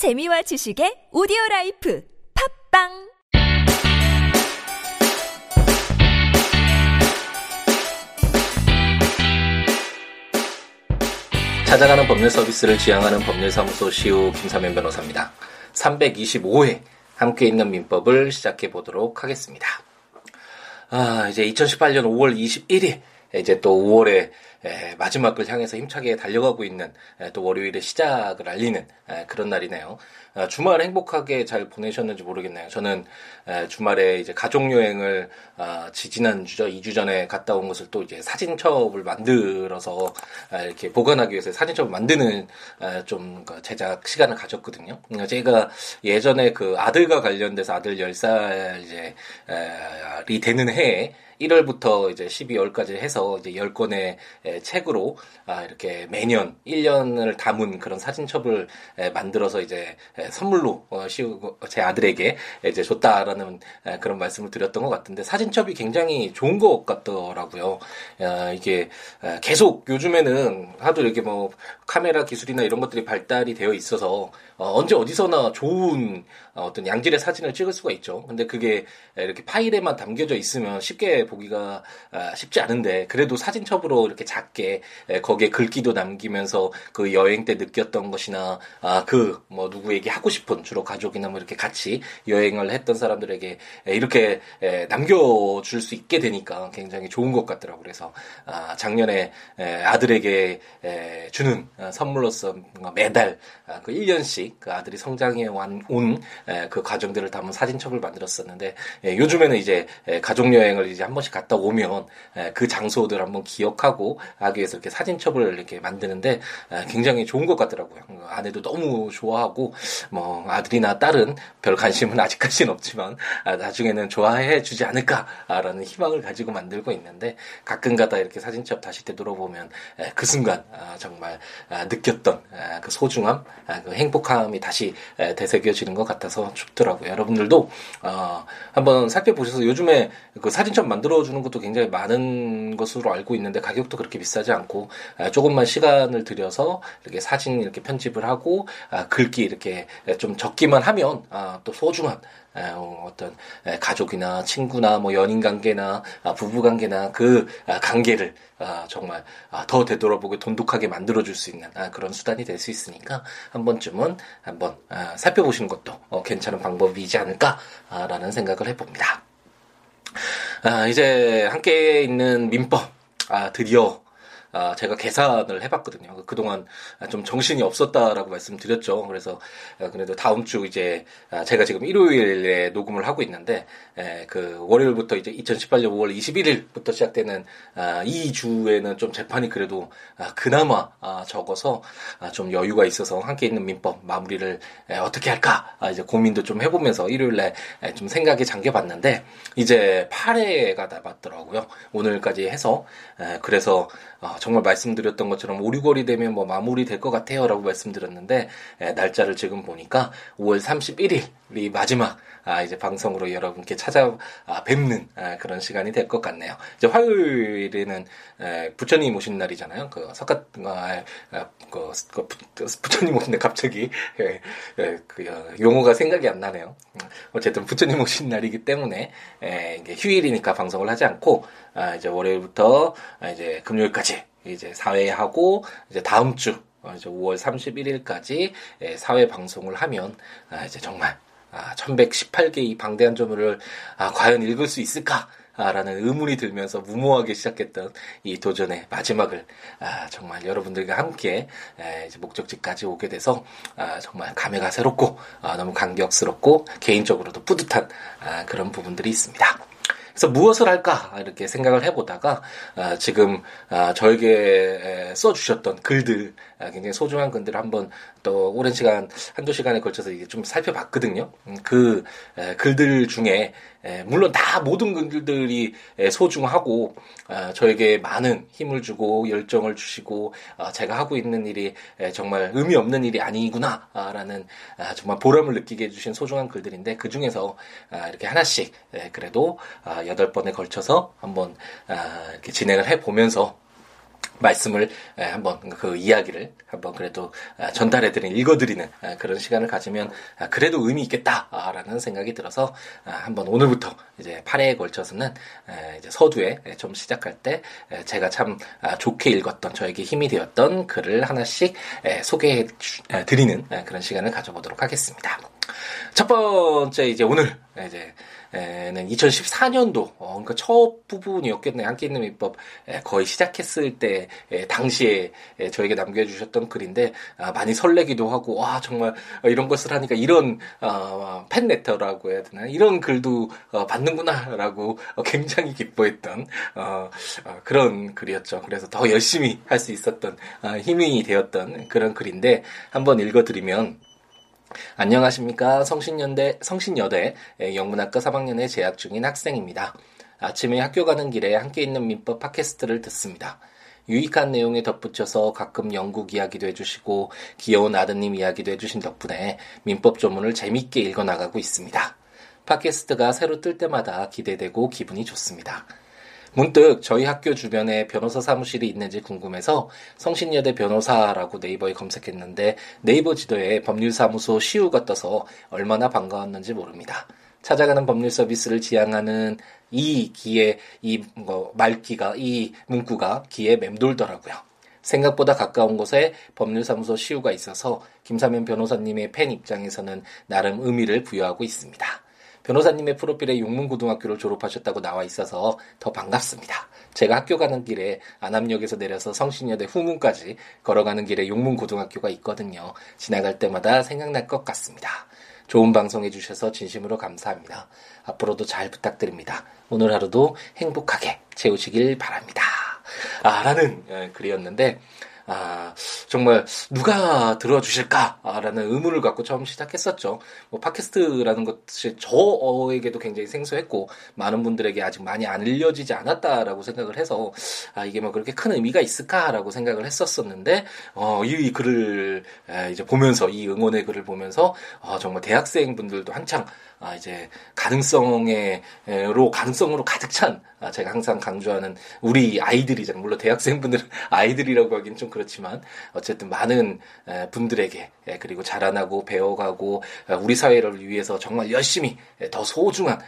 재미와 지식의 오디오 라이프 팟빵 찾아가는 법률 서비스를 지향하는 법률사무소 시우 김삼연 변호사입니다. 325회 함께 읽는 민법을 시작해 보도록 하겠습니다. 아, 이제 2018년 5월 21일 이제 또 5월에 마지막을 향해서 힘차게 달려가고 있는 또 월요일의 시작을 알리는 그런 날이네요. 아, 주말 행복하게 잘 보내셨는지 모르겠네요. 저는 주말에 이제 가족 여행을 아, 지지난 주죠 2주 전에 갔다 온 것을 또 이제 사진첩을 만들어서 아, 이렇게 보관하기 위해서 사진첩을 만드는 좀그 제작 시간을 가졌거든요. 음, 제가 예전에 그 아들과 관련돼서 아들 10살 이제 이 되는 해에 1월부터 이제 12월까지 해서 이제 10권의 책으로 아, 이렇게 매년 1년을 담은 그런 사진첩을 만들어서 이제 선물로 어, 제 아들에게 이제 줬다라는 그런 말씀을 드렸던 것 같은데 사진첩이 굉장히 좋은 것 같더라고요. 이게 계속 요즘에는 하도 이렇게 뭐 카메라 기술이나 이런 것들이 발달이 되어 있어서 어, 언제 어디서나 좋은 어떤 양질의 사진을 찍을 수가 있죠. 근데 그게 이렇게 파일에만 담겨져 있으면 쉽게 보기가 아, 쉽지 않은데 그래도 사진첩으로 이렇게 작게 거기에 글귀도 남기면서 그 여행 때 느꼈던 것이나 아, 그 뭐 누구에게 하고 싶은 주로 가족이나 뭐 이렇게 같이 여행을 했던 사람들에게 이렇게 남겨줄 수 있게 되니까 굉장히 좋은 것 같더라고요. 그래서 아, 작년에 아들에게 주는 선물로서 매달 그 1년씩 그 아들이 성장해 온 그 과정들을 담은 사진첩을 만들었었는데 요즘에는 이제 가족 여행을 이제 한 번씩 갔다 오면 그 장소들 한번 기억하고 하기 위해서 이렇게 사진첩을 이렇게 만드는데 굉장히 좋은 것 같더라고요. 그 아내도 너무 좋아하고 뭐 아들이나 딸은 별 관심은 아직까지는 없지만 아, 나중에는 좋아해 주지 않을까라는 희망을 가지고 만들고 있는데 가끔가다 이렇게 사진첩 다시 되돌아보면 그 순간 아, 정말 아, 느꼈던 그 소중함, 그 행복함 이 다시 되새겨지는 것 같아서 좋더라고요. 여러분들도 어, 한번 살펴보셔서 요즘에 그 사진첩 만들어주는 것도 굉장히 많은 것으로 알고 있는데 가격도 그렇게 비싸지 않고 조금만 시간을 들여서 이렇게 사진 이렇게 편집을 하고 글귀 이렇게 좀 적기만 하면 또 소중한 어, 어떤 가족이나 친구나 뭐 연인 관계나 아, 부부 관계나 그 아, 관계를 아, 정말 더 되돌아보고 돈독하게 만들어줄 수 있는 그런 수단이 될 수 있으니까 한 번쯤은 한번 살펴보시는 것도 어, 괜찮은 방법이지 않을까라는 생각을 해봅니다. 이제 함께 있는 민법 드디어 아, 제가 계산을 해봤거든요. 그동안 좀 정신이 없었다라고 말씀드렸죠. 그래서 아, 그래도 다음 주 이제 아, 제가 지금 일요일에 녹음을 하고 있는데 에, 그 월요일부터 이제 2018년 5월 21일부터 시작되는 아, 이 주에는 좀 재판이 그래도 아, 그나마 아, 적어서 아, 좀 여유가 있어서 함께 있는 민법 마무리를 에, 어떻게 할까 아, 이제 고민도 좀 해보면서 일요일에 에, 좀 생각이 잠겨봤는데 이제 8회가 남았더라고요. 오늘까지 해서 에, 그래서 어, 정말 말씀드렸던 것처럼 5, 6월이 되면 뭐 마무리 될 것 같아요라고 말씀드렸는데 에, 날짜를 지금 보니까 5월 31일이 마지막 아, 이제 방송으로 여러분께 찾아 아, 뵙는 아, 그런 시간이 될 것 같네요. 이제 화요일에는 에, 부처님 오신 날이잖아요. 그 석가 아, 아, 그, 그, 부처님 오신 날 갑자기 에, 에, 그 어, 용어가 생각이 안 나네요. 어쨌든 부처님 오신 날이기 때문에 에, 이게 휴일이니까 방송을 하지 않고 아, 이제 월요일부터 아, 이제 금요일까지 이제 사회하고 이제 다음 주 어, 이제 5월 31일까지 예, 사회 방송을 하면 아, 이제 정말 아, 1118개 이 방대한 조문을 아, 과연 읽을 수 있을까? 라는 의문이 들면서 무모하게 시작했던 이 도전의 마지막을 아, 정말 여러분들과 함께 에, 이제 목적지까지 오게 돼서 아, 정말 감회가 새롭고 아, 너무 감격스럽고 개인적으로도 뿌듯한 아, 그런 부분들이 있습니다. 그래서 무엇을 할까? 이렇게 생각을 해보다가 아, 지금 아, 저에게 써주셨던 글들 아, 굉장히 소중한 글들을 한번 또 오랜 시간 한두 시간에 걸쳐서 이게 좀 살펴봤거든요. 음, 그 에, 글들 중에 에, 물론 다 모든 글들이 에, 소중하고 아, 저에게 많은 힘을 주고 열정을 주시고 아, 제가 하고 있는 일이 에, 정말 의미 없는 일이 아니구나라는 아, 정말 보람을 느끼게 해주신 소중한 글들인데 그 중에서 아, 이렇게 하나씩 에, 그래도 아, 여덟 번에 걸쳐서 한번 아, 이렇게 진행을 해 보면서 말씀을 한번 그 이야기를 한번 그래도 전달해드리는 읽어드리는 그런 시간을 가지면 그래도 의미 있겠다라는 생각이 들어서 한번 오늘부터 이제 8회에 걸쳐서는 이제 서두에 좀 시작할 때 제가 참 좋게 읽었던 저에게 힘이 되었던 글을 하나씩 소개해 드리는 그런 시간을 가져보도록 하겠습니다. 첫 번째 이제 오늘 이제 는 2014년도 어, 그러니까 첫 부분이었겠네요. 함께 있는 민법 거의 시작했을 때 당시에 저에게 남겨주셨던 글인데 아, 많이 설레기도 하고 와 정말 이런 것을 하니까 이런 어, 팬레터라고 해야 되나 이런 글도 어, 받는구나라고 굉장히 기뻐했던 그런 글이었죠. 그래서 더 열심히 할 수 있었던 힘이 되었던 그런 글인데 한번 읽어드리면 안녕하십니까. 성신여대, 성신여대 영문학과 3학년에 재학 중인 학생입니다. 아침에 학교 가는 길에 함께 있는 민법 팟캐스트를 듣습니다. 유익한 내용에 덧붙여서 가끔 영국 이야기도 해주시고 귀여운 아드님 이야기도 해주신 덕분에 민법 조문을 재밌게 읽어나가고 있습니다. 팟캐스트가 새로 뜰 때마다 기대되고 기분이 좋습니다. 문득 저희 학교 주변에 변호사 사무실이 있는지 궁금해서 성신여대 변호사라고 네이버에 검색했는데 네이버 지도에 법률사무소 시우가 떠서 얼마나 반가웠는지 모릅니다. 찾아가는 법률 서비스를 지향하는 이 기에 이뭐 말기가 이 문구가 기에 맴돌더라고요. 생각보다 가까운 곳에 법률사무소 시우가 있어서 김사면 변호사님의 팬 입장에서는 나름 의미를 부여하고 있습니다. 변호사님의 프로필에 용문고등학교를 졸업하셨다고 나와 있어서 더 반갑습니다. 제가 학교 가는 길에 안암역에서 내려서 성신여대 후문까지 걸어가는 길에 용문고등학교가 있거든요. 지나갈 때마다 생각날 것 같습니다. 좋은 방송 해주셔서 진심으로 감사합니다. 앞으로도 잘 부탁드립니다. 오늘 하루도 행복하게 채우시길 바랍니다. 아, 라는 예, 글이었는데, 아, 정말 누가 들어주실까라는 의문을 갖고 처음 시작했었죠. 뭐 팟캐스트라는 것이 저에게도 굉장히 생소했고 많은 분들에게 아직 많이 안 알려지지 않았다라고 생각을 해서 아, 이게 뭐 그렇게 큰 의미가 있을까라고 생각을 했었었는데 어, 이 글을 이제 보면서 이 응원의 글을 보면서 어, 정말 대학생 분들도 한창 아, 이제 가능성에로 가능성으로 가득 찬 아, 제가 항상 강조하는 우리 아이들이잖아요. 물론 대학생분들은 아이들이라고 하긴 좀 그렇지만 어쨌든 많은 분들에게 그리고 자라나고 배워가고 우리 사회를 위해서 정말 열심히 더 소중한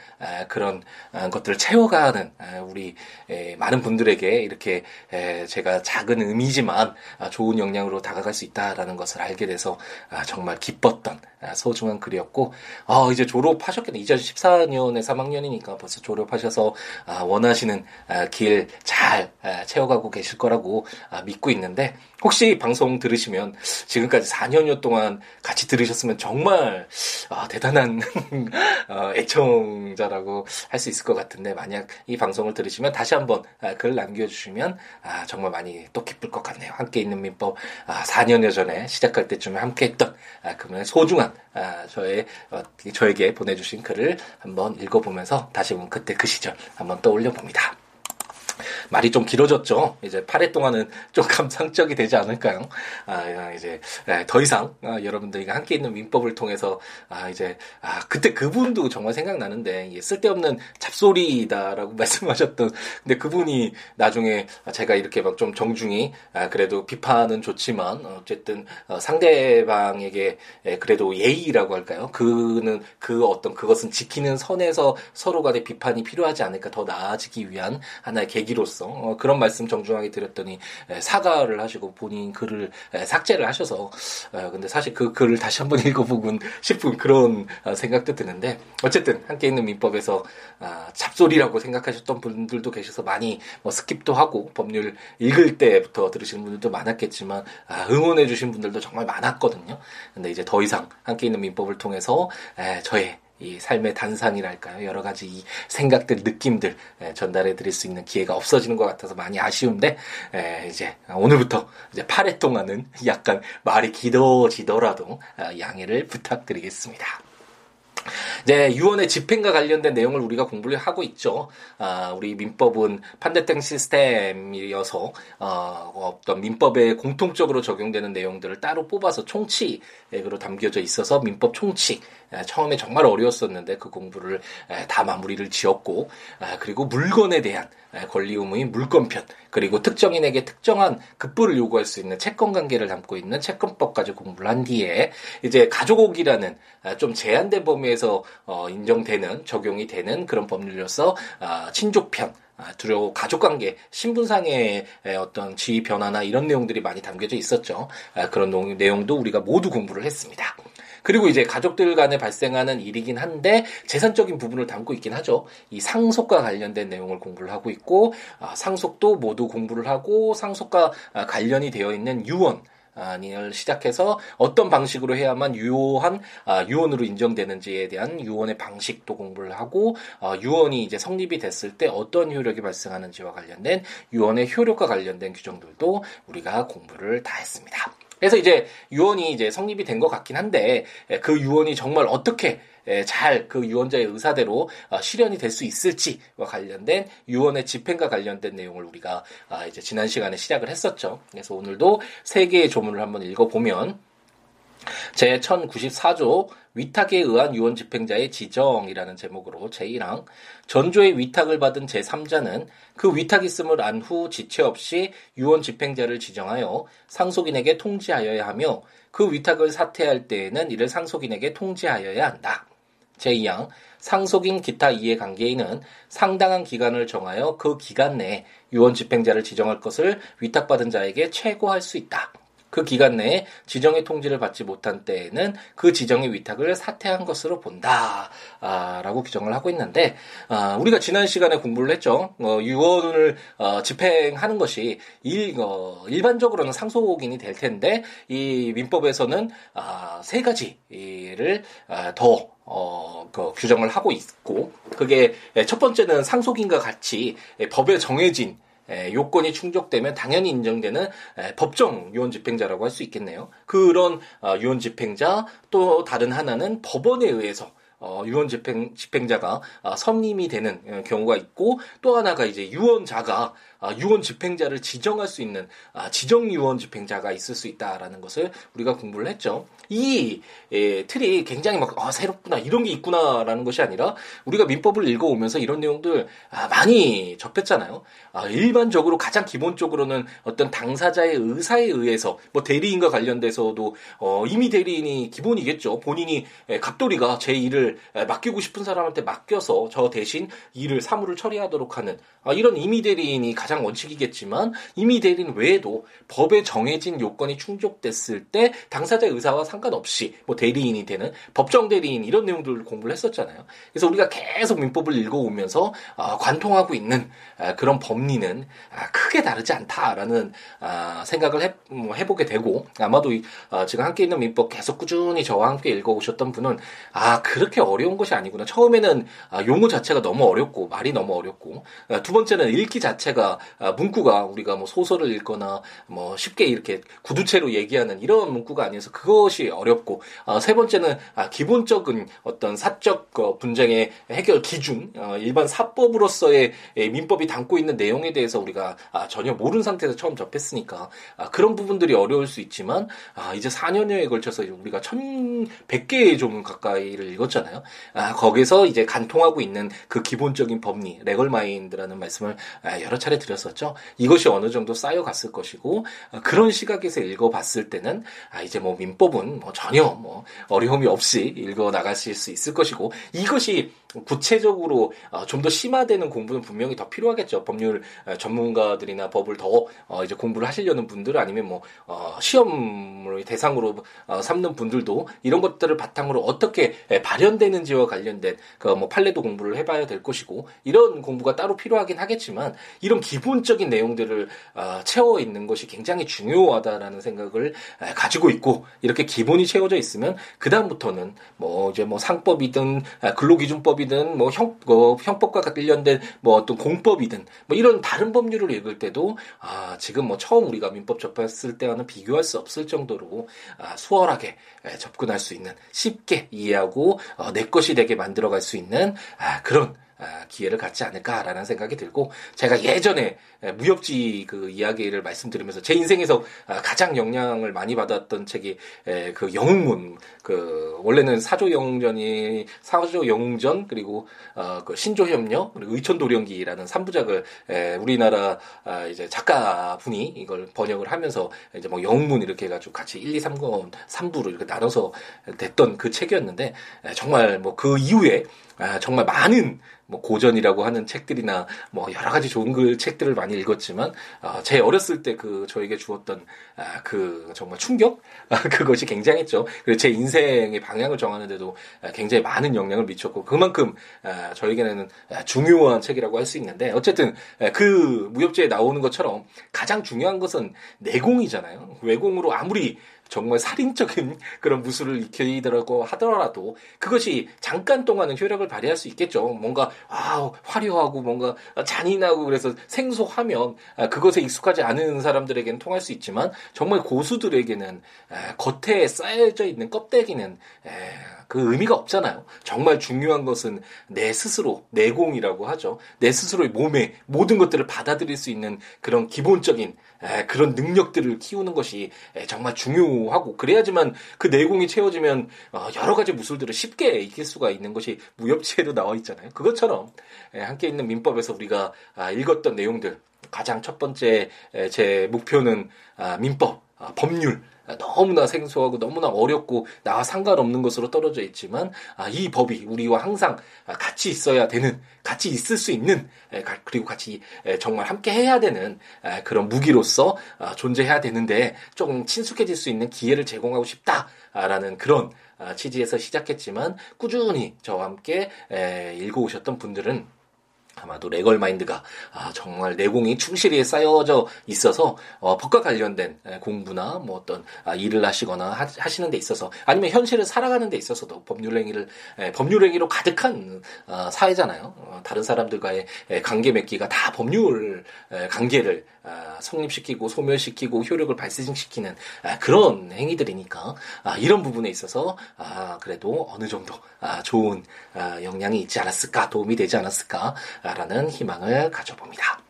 그런 것들을 채워가는 우리 많은 분들에게 이렇게 제가 작은 의미지만 아, 좋은 영향으로 다가갈 수 있다라는 것을 알게 돼서 정말 기뻤던 소중한 글이었고 어, 이제 졸업 하셨겠네. 2014년에 3학년이니까 벌써 졸업하셔서 원하시는 길잘 채워가고 계실 거라고 믿고 있는데 혹시 방송 들으시면 지금까지 4년여 동안 같이 들으셨으면 정말 아, 대단한 어, 애청자라고 할 수 있을 것 같은데 만약 이 방송을 들으시면 다시 한번 아, 글 남겨주시면 아, 정말 많이 또 기쁠 것 같네요. 함께 있는 민법 아, 4년여 전에 시작할 때쯤에 함께했던 아, 그분의 소중한 아, 저의 어, 저에게 보내 주신 글을 한번 읽어보면서 다시 한번 그때 그 시절 한번 떠올려 봅니다. 말이 좀 길어졌죠. 이제 8회 동안은 좀 감상적이 되지 않을까요? 아, 이제 예, 더 이상 아, 여러분들과 함께 있는 민법을 통해서 아, 이제 아, 그때 그분도 정말 생각나는데 쓸데없는 잡소리다라고 말씀하셨던 근데 그분이 나중에 제가 이렇게 막 좀 정중히 아, 그래도 비판은 좋지만 어쨌든 어, 상대방에게 예, 그래도 예의라고 할까요? 그는 그 어떤 그것은 지키는 선에서 서로 간의 비판이 필요하지 않을까 더 나아지기 위한 하나의 계기로서 있어. 어, 그런 말씀 정중하게 드렸더니 에, 사과를 하시고 본인 글을 에, 삭제를 하셔서 어, 근데 사실 그 글을 다시 한번 읽어보곤 싶은 그런 어, 생각도 드는데 어쨌든 함께 있는 민법에서 아, 잡소리라고 생각하셨던 분들도 계셔서 많이 뭐 스킵도 하고 법률 읽을 때부터 들으시는 분들도 많았겠지만 아, 응원해 주신 분들도 정말 많았거든요. 근데 이제 더 이상 함께 읽는 민법을 통해서 에, 저의 이 삶의 단상이랄까요. 여러 가지 이 생각들, 느낌들 전달해 드릴 수 있는 기회가 없어지는 것 같아서 많이 아쉬운데, 이제 오늘부터 이제 8회 동안은 약간 말이 길어지더라도 아, 양해를 부탁드리겠습니다. 이제 유언의 집행과 관련된 내용을 우리가 공부를 하고 있죠. 아, 우리 민법은 판대택 시스템이어서 어, 어떤 민법에 공통적으로 적용되는 내용들을 따로 뽑아서 총칙으로 담겨져 있어서 민법 총칙 처음에 정말 어려웠었는데 그 공부를 다 마무리를 지었고 아, 그리고 물건에 대한 권리 의무인 물권편 그리고 특정인에게 특정한 급부를 요구할 수 있는 채권 관계를 담고 있는 채권법까지 공부를 한 뒤에 이제 가족옥이라는 아, 좀 제한된 범위에서 어, 인정되는 적용이 되는 그런 법률로서 아, 친족편 두려워 아, 가족관계 신분상의 어떤 지위 변화나 이런 내용들이 많이 담겨져 있었죠. 그런 내용도 우리가 모두 공부를 했습니다. 그리고 이제 가족들 간에 발생하는 일이긴 한데 재산적인 부분을 담고 있긴 하죠. 이 상속과 관련된 내용을 공부를 하고 있고 아, 상속도 모두 공부를 하고 상속과 아, 관련이 되어 있는 유언 을 시작해서 어떤 방식으로 해야만 유효한 아, 유언으로 인정되는지에 대한 유언의 방식도 공부를 하고 아, 유언이 이제 성립이 됐을 때 어떤 효력이 발생하는지와 관련된 유언의 효력과 관련된 규정들도 우리가 공부를 다 했습니다. 그래서 이제 유언이 이제 성립이 된 것 같긴 한데 그 유언이 정말 어떻게 잘 그 유언자의 의사대로 어, 실현이 될 수 있을지와 관련된 유언의 집행과 관련된 내용을 우리가 아, 이제 지난 시간에 시작을 했었죠. 그래서 오늘도 세 개의 조문을 한번 읽어보면 제 1094조 위탁에 의한 유언 집행자의 지정이라는 제목으로 제1항 전조의 위탁을 받은 제3자는 그 위탁 있음을 안 후 지체 없이 유언 집행자를 지정하여 상속인에게 통지하여야 하며 그 위탁을 사퇴할 때에는 이를 상속인에게 통지하여야 한다. 제2항 상속인 기타 이해관계인은 상당한 기간을 정하여 그 기간 내에 유언 집행자를 지정할 것을 위탁받은 자에게 최고할 수 있다. 그 기간 내에 지정의 통지를 받지 못한 때에는 그 지정의 위탁을 사퇴한 것으로 본다. 아, 라고 규정을 하고 있는데, 아, 우리가 지난 시간에 공부를 했죠. 어, 유언을 어, 집행하는 것이 일, 어, 일반적으로는 상속인이 될 텐데, 이 민법에서는 아, 세 가지를 아, 더 어, 그 규정을 하고 있고, 그게 첫 번째는 상속인과 같이 법에 정해진 요건이 충족되면 당연히 인정되는 법정 유언 집행자라고 할 수 있겠네요. 그런 어, 유언 집행자 또 다른 하나는 법원에 의해서 어, 유언 집행, 집행자가 어, 선임이 되는 어, 경우가 있고 또 하나가 이제 유언자가 아, 유언 집행자를 지정할 수 있는 아, 지정 유언 집행자가 있을 수 있다라는 것을 우리가 공부를 했죠. 이 예, 틀이 굉장히 막 아, 새롭구나 이런 게 있구나라는 것이 아니라 우리가 민법을 읽어오면서 이런 내용들 아, 많이 접했잖아요. 아, 일반적으로 가장 기본적으로는 어떤 당사자의 의사에 의해서 뭐 대리인과 관련돼서도 어, 이미 대리인이 기본이겠죠. 본인이 에, 갑돌이가 제 일을 에, 맡기고 싶은 사람한테 맡겨서 저 대신 일을 사무를 처리하도록 하는 아, 이런 임의 대리인이 가장 원칙이겠지만 이미 대리인 외에도 법에 정해진 요건이 충족됐을 때 당사자의 의사와 상관없이 뭐 대리인이 되는 법정 대리인 이런 내용들을 공부를 했었잖아요. 그래서 우리가 계속 민법을 읽어오면서 어, 관통하고 있는 어, 그런 법리는 어, 크게 다르지 않다라는 생각을 해, 뭐 해보게 되고 아마도 지금 함께 있는 민법 계속 꾸준히 저와 함께 읽어오셨던 분은 아 그렇게 어려운 것이 아니구나. 처음에는 용어 자체가 너무 어렵고 말이 너무 어렵고 두 번째는 읽기 자체가 아, 문구가 우리가 뭐 소설을 읽거나 뭐 쉽게 이렇게 구두체로 얘기하는 이런 문구가 아니어서 그것이 어렵고 아, 세 번째는 아, 기본적인 어떤 사적 어, 분쟁의 해결 기준 어, 일반 사법으로서의 예, 민법이 담고 있는 내용에 대해서 우리가 아, 전혀 모르는 상태에서 처음 접했으니까 아, 그런 부분들이 어려울 수 있지만 아, 이제 4년여에 걸쳐서 우리가 1100개의 조문 가까이를 읽었잖아요. 아, 거기서 이제 간통하고 있는 그 기본적인 법리 레걸 마인드라는 말씀을 아, 여러 차례 드렸 드렸었죠. 이것이 어느 정도 쌓여갔을 것이고 어, 그런 시각에서 읽어봤을 때는 아 이제 뭐 민법은 뭐 전혀 뭐 어려움이 없이 읽어 나가실 수 있을 것이고 이것이 구체적으로 어, 좀더 심화되는 공부는 분명히 더 필요하겠죠. 법률 어, 전문가들이나 법을 더 이제 공부를 하시려는 분들 아니면 뭐 시험을 대상으로 삼는 분들도 이런 것들을 바탕으로 어떻게 발현 되는지와 관련된 그 뭐 판례도 공부를 해봐야 될 것이고 이런 공부가 따로 필요하긴 하겠지만 이런 기본적인 내용들을 채워 있는 것이 굉장히 중요하다라는 생각을 가지고 있고 이렇게 기본이 채워져 있으면 그 다음부터는 뭐 이제 뭐 상법이든 근로기준법이 민법이든 뭐 형, 뭐 형법과 관련된 뭐 어떤 공법이든 뭐 이런 다른 법률을 읽을 때도 아, 지금 뭐 처음 우리가 민법 접했을 때와는 비교할 수 없을 정도로 아, 수월하게 접근할 수 있는 쉽게 이해하고 어, 내 것이 되게 만들어갈 수 있는 아, 그런 아, 기회를 갖지 않을까라는 생각이 들고 제가 예전에 무협지 그 이야기를 말씀드리면서 제 인생에서 아, 가장 영향을 많이 받았던 책이 그 영웅문 그 원래는 사조 영웅전이 사조 영웅전 그리고 어, 그 신조협력 그리고 의천도령기라는 3부작을 우리나라 아, 이제 작가 분이 이걸 번역을 하면서 이제 뭐 영웅문 이렇게 해가지고 같이 1, 2, 3권 3부로 이렇게 나눠서 됐던 그 책이었는데 정말 뭐 그 이후에 정말 많은 뭐 고전이라고 하는 책들이나 뭐 여러 가지 좋은 글 책들을 많이 읽었지만 어, 제 어렸을 때 그 저에게 주었던 아, 그 정말 충격 아, 그것이 굉장했죠. 그리고 제 인생의 방향을 정하는데도 아, 굉장히 많은 영향을 미쳤고 그만큼 아, 저에게는 중요한 책이라고 할 수 있는데 어쨌든 그 무협지에 나오는 것처럼 가장 중요한 것은 내공이잖아요. 외공으로 아무리 정말 살인적인 그런 무술을 익히더라고 하더라도 그것이 잠깐 동안은 효력을 발휘할 수 있겠죠. 뭔가 아 화려하고 뭔가 잔인하고 그래서 생소하면 아, 그것에 익숙하지 않은 사람들에게는 통할 수 있지만 정말 고수들에게는 겉에 쌓여져 있는 껍데기는 그 의미가 없잖아요. 정말 중요한 것은 내 스스로 내공이라고 하죠. 내 스스로의 몸에 모든 것들을 받아들일 수 있는 그런 기본적인 그런 능력들을 키우는 것이 정말 중요 하고 그래야지만 그 내공이 채워지면 어, 여러 가지 무술들을 쉽게 익힐 수가 있는 것이 무협지에도 나와 있잖아요. 그것처럼 함께 있는 민법에서 우리가 아, 읽었던 내용들 가장 첫 번째 제 목표는 아, 민법, 아, 법률. 너무나 생소하고 너무나 어렵고 나와 상관없는 것으로 떨어져 있지만 아, 이 법이 우리와 항상 같이 있어야 되는 같이 있을 수 있는 그리고 같이 정말 함께 해야 되는 그런 무기로서 아, 존재해야 되는데 조금 친숙해질 수 있는 기회를 제공하고 싶다라는 그런 아, 취지에서 시작했지만 꾸준히 저와 함께 읽어오셨던 분들은 아마도 레걸 마인드가 아, 정말 내공이 충실히 쌓여져 있어서 어, 법과 관련된 공부나 뭐 어떤 아, 일을 하시거나 하, 시는 데 있어서 아니면 현실을 살아가는 데 있어서도 법률행위를 에, 법률행위로 가득한 어, 사회잖아요. 어, 다른 사람들과의 에, 관계 맺기가 다 법률 에, 관계를 아, 성립시키고 소멸시키고 효력을 발생시키는 아, 그런 행위들이니까 아, 이런 부분에 있어서 아, 그래도 어느 정도 아, 좋은 아, 영향이 있지 않았을까 도움이 되지 않았을까 라는 희망을 가져봅니다.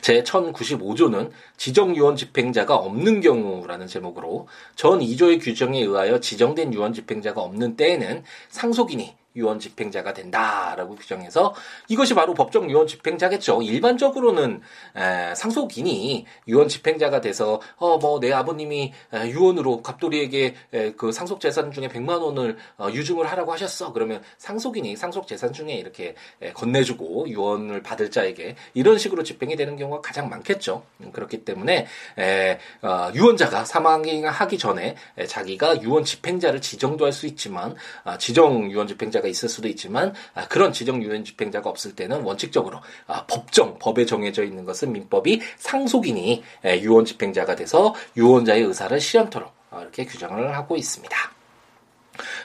제 1095조는 지정유언 집행자가 없는 경우라는 제목으로 전 2조의 규정에 의하여 지정된 유언 집행자가 없는 때에는 상속인이 유언 집행자가 된다라고 규정해서 이것이 바로 법정 유언 집행자겠죠. 일반적으로는 에, 상속인이 유언 집행자가 돼서 어 뭐 내 아버님이 에, 유언으로 갑돌이에게 에, 그 상속 재산 중에 100만 원을 어, 유증을 하라고 하셨어. 그러면 상속인이 상속 재산 중에 이렇게 에, 건네주고 유언을 받을 자에게 이런 식으로 집행이 되는 경우가 가장 많겠죠. 음, 그렇기 때문에 에, 어, 유언자가 사망하기 전에 에, 자기가 유언 집행자를 지정도 할 수 있지만 아, 지정 유언 집행자 가 있을 수도 있지만 아, 그런 지정 유엔 집행자가 없을 때는 원칙적으로 아, 법정 법에 정해져 있는 것은 민법이 상속인이 유언 집행자가 돼서 유언자의 의사를 실현토록 어, 이렇게 규정을 하고 있습니다.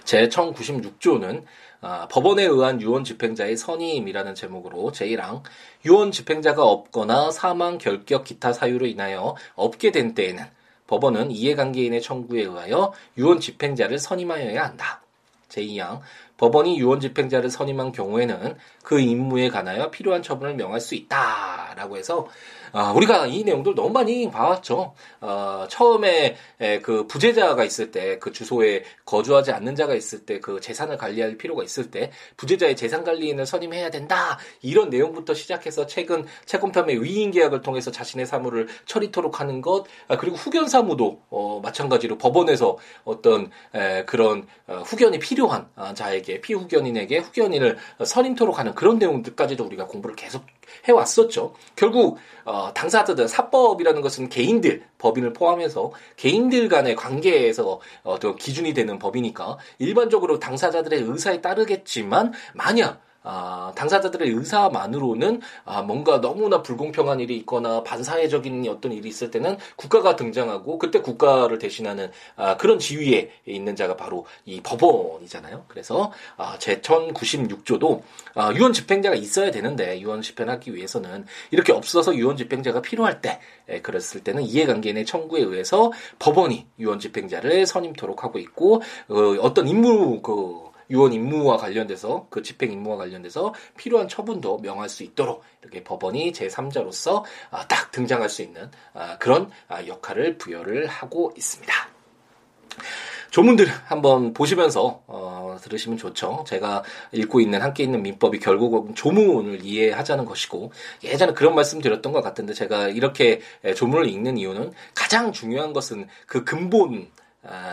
제 1096조는 아, 법원에 의한 유언 집행자의 선임이라는 제목으로 제1항 유언 집행자가 없거나 사망, 결격, 기타 사유로 인하여 없게 된 때에는 법원은 이해관계인의 청구에 의하여 유언 집행자를 선임하여야 한다. 제2항 법원이 유언 집행자를 선임한 경우에는 그 임무에 관하여 필요한 처분을 명할 수 있다라고 해서 아, 우리가 이 내용들 너무 많이 봐왔죠. 어, 처음에 에, 그 부재자가 있을 때 그 주소에 거주하지 않는 자가 있을 때 그 재산을 관리할 필요가 있을 때 부재자의 재산 관리인을 선임해야 된다. 이런 내용부터 시작해서 최근 채권탐의 위임 계약을 통해서 자신의 사무를 처리토록 하는 것 아, 그리고 후견 사무도 어, 마찬가지로 법원에서 어떤 에, 그런 어, 후견이 필요한 아, 자에게 피후견인에게 후견인을 선임토록 하는 그런 내용들까지도 우리가 공부를 계속 해왔었죠. 결국 어, 당사자들 사법이라는 것은 개인들 법인을 포함해서 개인들 간의 관계에서 어떤 기준이 되는 법이니까 일반적으로 당사자들의 의사에 따르겠지만 만약 아, 당사자들의 의사만으로는 아, 뭔가 너무나 불공평한 일이 있거나 반사회적인 어떤 일이 있을 때는 국가가 등장하고 그때 국가를 대신하는 아, 그런 지위에 있는 자가 바로 이 법원이잖아요. 그래서 아, 제 1096조도 아, 유언 집행자가 있어야 되는데 유언 집행하기 위해서는 이렇게 없어서 유언 집행자가 필요할 때 에, 그랬을 때는 이해관계인의 청구에 의해서 법원이 유언 집행자를 선임토록 하고 있고 어, 어떤 임무 그 유언 임무와 관련돼서 그 집행 임무와 관련돼서 필요한 처분도 명할 수 있도록 이렇게 법원이 제3자로서 아, 딱 등장할 수 있는 아, 그런 아, 역할을 부여를 하고 있습니다. 조문들 한번 보시면서 어, 들으시면 좋죠. 제가 읽고 있는 함께 있는 민법이 결국은 조문을 이해하자는 것이고 예전에 그런 말씀 드렸던 것 같은데 제가 이렇게 조문을 읽는 이유는 가장 중요한 것은 그 근본 아,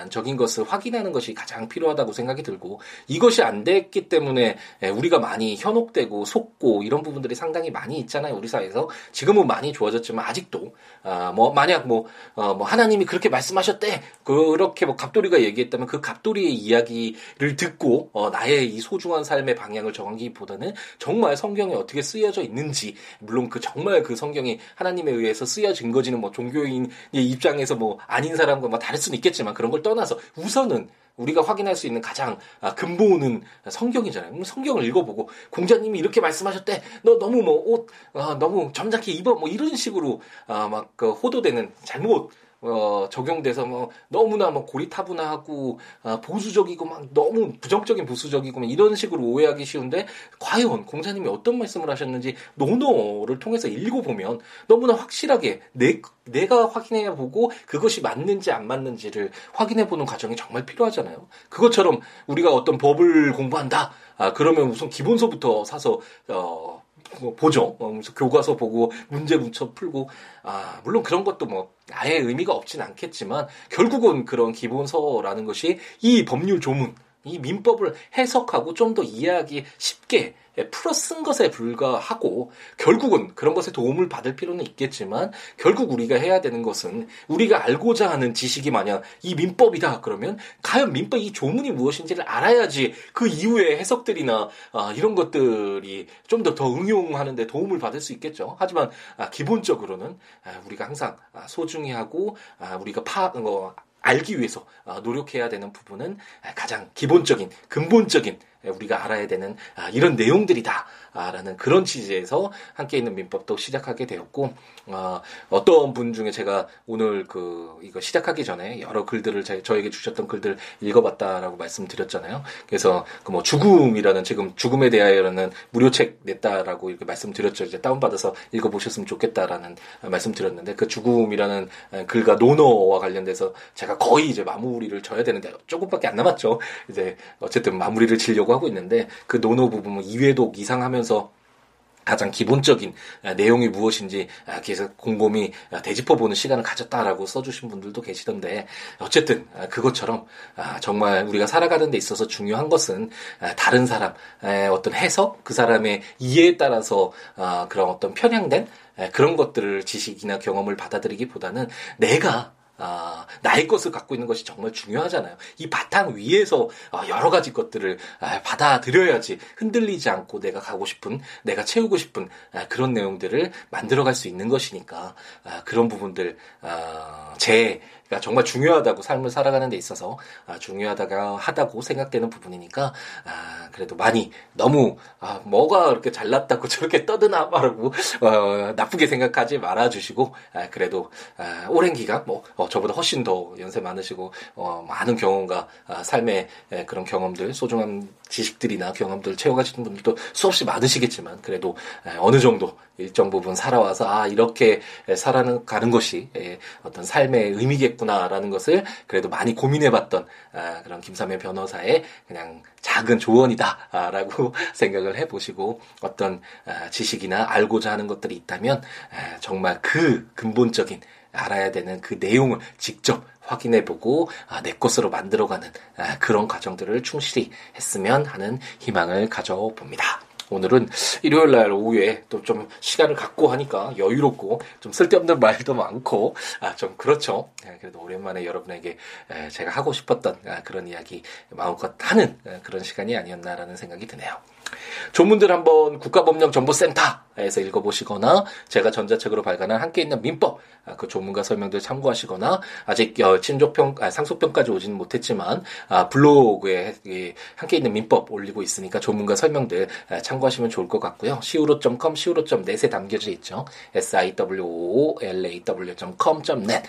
적인 것을 확인하는 것이 가장 필요하다고 생각이 들고 이것이 안 됐기 때문에 우리가 많이 현혹되고 속고 이런 부분들이 상당히 많이 있잖아요 우리 사회에서. 지금은 많이 좋아졌지만 아직도 아, 뭐 만약 뭐, 어, 뭐 하나님이 그렇게 말씀하셨대 그렇게 뭐 갑돌이가 얘기했다면 그 갑돌이의 이야기를 듣고 어, 나의 이 소중한 삶의 방향을 정하기보다는 정말 성경에 어떻게 쓰여져 있는지 물론 그 정말 그 성경이 하나님에 의해서 쓰여진 거지는 뭐 종교인의 입장에서 뭐 아닌 사람과 뭐 다를 수는 있겠지만 그런 걸 떠나서 우선은 우리가 확인할 수 있는 가장 아, 근본은 성경이잖아요. 성경을 읽어보고 공자님이 이렇게 말씀하셨대. 너 너무 뭐옷 어, 너무 점잖게 입어 뭐 이런 식으로 아, 막그 호도되는 잘못 어, 적용돼서 뭐 너무나 뭐 고리타분하고 어, 보수적이고 막 너무 부정적인 보수적이고 이런 식으로 오해하기 쉬운데 과연 공자님이 어떤 말씀을 하셨는지 논어를 통해서 읽어보면 너무나 확실하게 내 내가 확인해 보고 그것이 맞는지 안 맞는지를 확인해 보는 과정이 정말 필요하잖아요. 그것처럼 우리가 어떤 법을 공부한다. 아, 그러면 우선 기본서부터 사서 어뭐 보죠. 어, 교과서 보고 문제 문쳐 풀고 아 물론 그런 것도 뭐 아예 의미가 없진 않겠지만 결국은 그런 기본서라는 것이 이 법률 조문 이 민법을 해석하고 좀 더 이해하기 쉽게 풀어 쓴 것에 불과하고 결국은 그런 것에 도움을 받을 필요는 있겠지만 결국 우리가 해야 되는 것은 우리가 알고자 하는 지식이 마냥 이 민법이다 그러면 과연 민법 이 조문이 무엇인지를 알아야지 그 이후의 해석들이나 아, 이런 것들이 좀 더 더 응용하는데 도움을 받을 수 있겠죠. 하지만 아, 기본적으로는 아, 우리가 항상 아, 소중히 하고 아, 우리가 파 어, 알기 위해서 아, 노력해야 되는 부분은 가장 기본적인 근본적인 우리가 알아야 되는 아, 이런 내용들이다라는 그런 취지에서 함께 있는 민법도 시작하게 되었고 어, 어떤 분 중에 제가 오늘 그 이거 시작하기 전에 여러 글들을 제, 저에게 주셨던 글들 읽어봤다라고 말씀드렸잖아요. 그래서 그 뭐 죽음이라는 지금 죽음에 대하여라는 무료책 냈다라고 이렇게 말씀드렸죠. 이제 다운받아서 읽어보셨으면 좋겠다라는 말씀드렸는데 그 죽음이라는 글과 논어와 관련돼서 제가 거의 이제 마무리를 져야 되는데 조금밖에 안 남았죠. 이제 어쨌든 마무리를 지려고 하고 있는데 그 노노 부분은 이회독 이상 하면서 가장 기본적인 아, 내용이 무엇인지 아, 계속 곰곰이 아, 되짚어보는 시간을 가졌다라고 써주신 분들도 계시던데 어쨌든 그것처럼 정말 우리가 살아가는 데 있어서 중요한 것은 다른 사람 어떤 해석 그 사람의 이해에 따라서 그런 어떤 편향된 그런 것들을 지식이나 경험을 받아들이기보다는 내가 아, 나의 것을 갖고 있는 것이 정말 중요하잖아요. 이 바탕 위에서 아, 여러 가지 것들을 아, 받아들여야지 흔들리지 않고 내가 가고 싶은, 내가 채우고 싶은 아, 그런 내용들을 만들어갈 수 있는 것이니까 아, 그런 부분들 아, 제 그러니까 정말 중요하다고 삶을 살아가는 데 있어서 아, 중요하다가 하다고 생각되는 부분이니까 아, 그래도 많이 너무 아, 뭐가 그렇게 잘났다고 저렇게 떠드나 말하고 어, 나쁘게 생각하지 말아주시고 아, 그래도 아, 오랜 기간 뭐 어, 저보다 훨씬 더 연세 많으시고 어, 많은 경험과 아, 삶의 에, 그런 경험들 소중한 지식들이나 경험들 채워가시는 분들도 수없이 많으시겠지만 그래도 에, 어느 정도 일정 부분 살아와서 아 이렇게 살아가는 것이 어떤 삶의 의미겠 구나라는 것을 그래도 많이 고민해봤던 아, 그런 김삼현 변호사의 그냥 작은 조언이다라고 생각을 해보시고 어떤 아, 지식이나 알고자 하는 것들이 있다면 정말 그 근본적인 알아야 되는 그 내용을 직접 확인해보고 아, 내 것으로 만들어가는 그런 과정들을 충실히 했으면 하는 희망을 가져봅니다. 오늘은 일요일 날 오후에 또 좀 시간을 갖고 하니까 여유롭고 좀 쓸데없는 말도 많고 아 좀 그렇죠. 네, 그래도 오랜만에 여러분에게 제가 하고 싶었던 아, 그런 이야기 마음껏 하는 그런 시간이 아니었나라는 생각이 드네요. 조문들 한번 국가법령정보센터에서 읽어보시거나 제가 전자책으로 발간한 함께 있는 민법 아, 그 조문과 설명들 참고하시거나 아직 친족평 아, 상속평까지 오지는 못했지만 아, 블로그에 함께 있는 민법 올리고 있으니까 조문과 설명들 참고하시면 좋을 것 같고요. siwo.com, siwo.net에 담겨져 있죠. s i w o l a w.com.net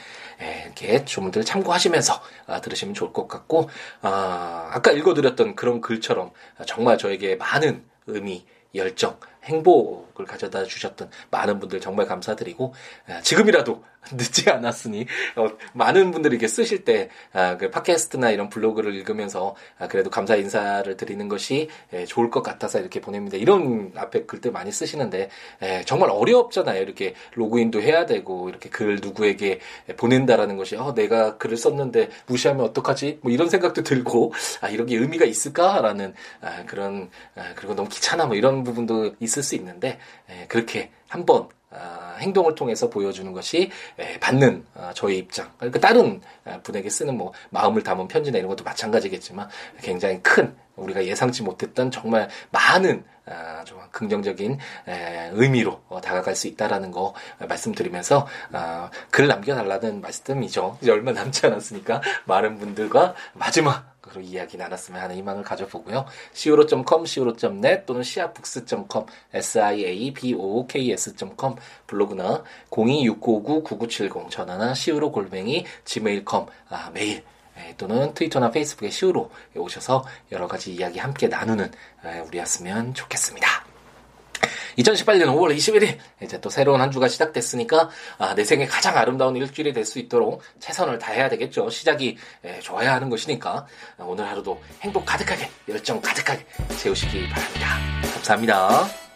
이렇게 조문들 참고하시면서 들으시면 좋을 것 같고 아까 읽어드렸던 그런 글처럼 정말 저에게 많은 의미, 열정, 행복을 가져다 주셨던 많은 분들 정말 감사드리고 지금이라도 늦지 않았으니 어, 많은 분들이 이렇게 쓰실 때 아, 그 팟캐스트나 이런 블로그를 읽으면서 아, 그래도 감사 인사를 드리는 것이 에, 좋을 것 같아서 이렇게 보냅니다. 이런 앞에 글들 많이 쓰시는데 에, 정말 어렵잖아요. 이렇게 로그인도 해야 되고 이렇게 글 누구에게 보낸다라는 것이 어, 내가 글을 썼는데 무시하면 어떡하지? 뭐 이런 생각도 들고 아 이런 게 의미가 있을까라는 아, 그런 아, 그리고 너무 귀찮아 뭐 이런 부분도 있을 수 있는데 에, 그렇게 한번 아, 행동을 통해서 보여주는 것이 받는 아, 저의 입장. 그러니까 다른 아, 분에게 쓰는 뭐 마음을 담은 편지나 이런 것도 마찬가지겠지만 굉장히 큰 우리가 예상치 못했던 정말 많은 좀 긍정적인 의미로 어, 다가갈 수 있다라는 거 말씀드리면서 글 남겨달라는 말씀이죠. 이제 얼마 남지 않았으니까 많은 분들과 마지막 그런 이야기 나눴으면 하는 희망을 가져보고요. siwo.com, siwo.net 또는 siabooks.com, siabooks.com 블로그나 026959-9970 전화나 siwo 골뱅이 gmail.com 아, 메일 예, 또는 트위터나 페이스북에 시우로 오셔서 여러 가지 이야기 함께 나누는 우리였으면 좋겠습니다. 2018년 5월 21일 이제 또 새로운 한 주가 시작됐으니까 아, 내 생에 가장 아름다운 일주일이 될 수 있도록 최선을 다해야 되겠죠. 시작이 에, 좋아야 하는 것이니까 아, 오늘 하루도 행복 가득하게 열정 가득하게 채우시기 바랍니다. 감사합니다.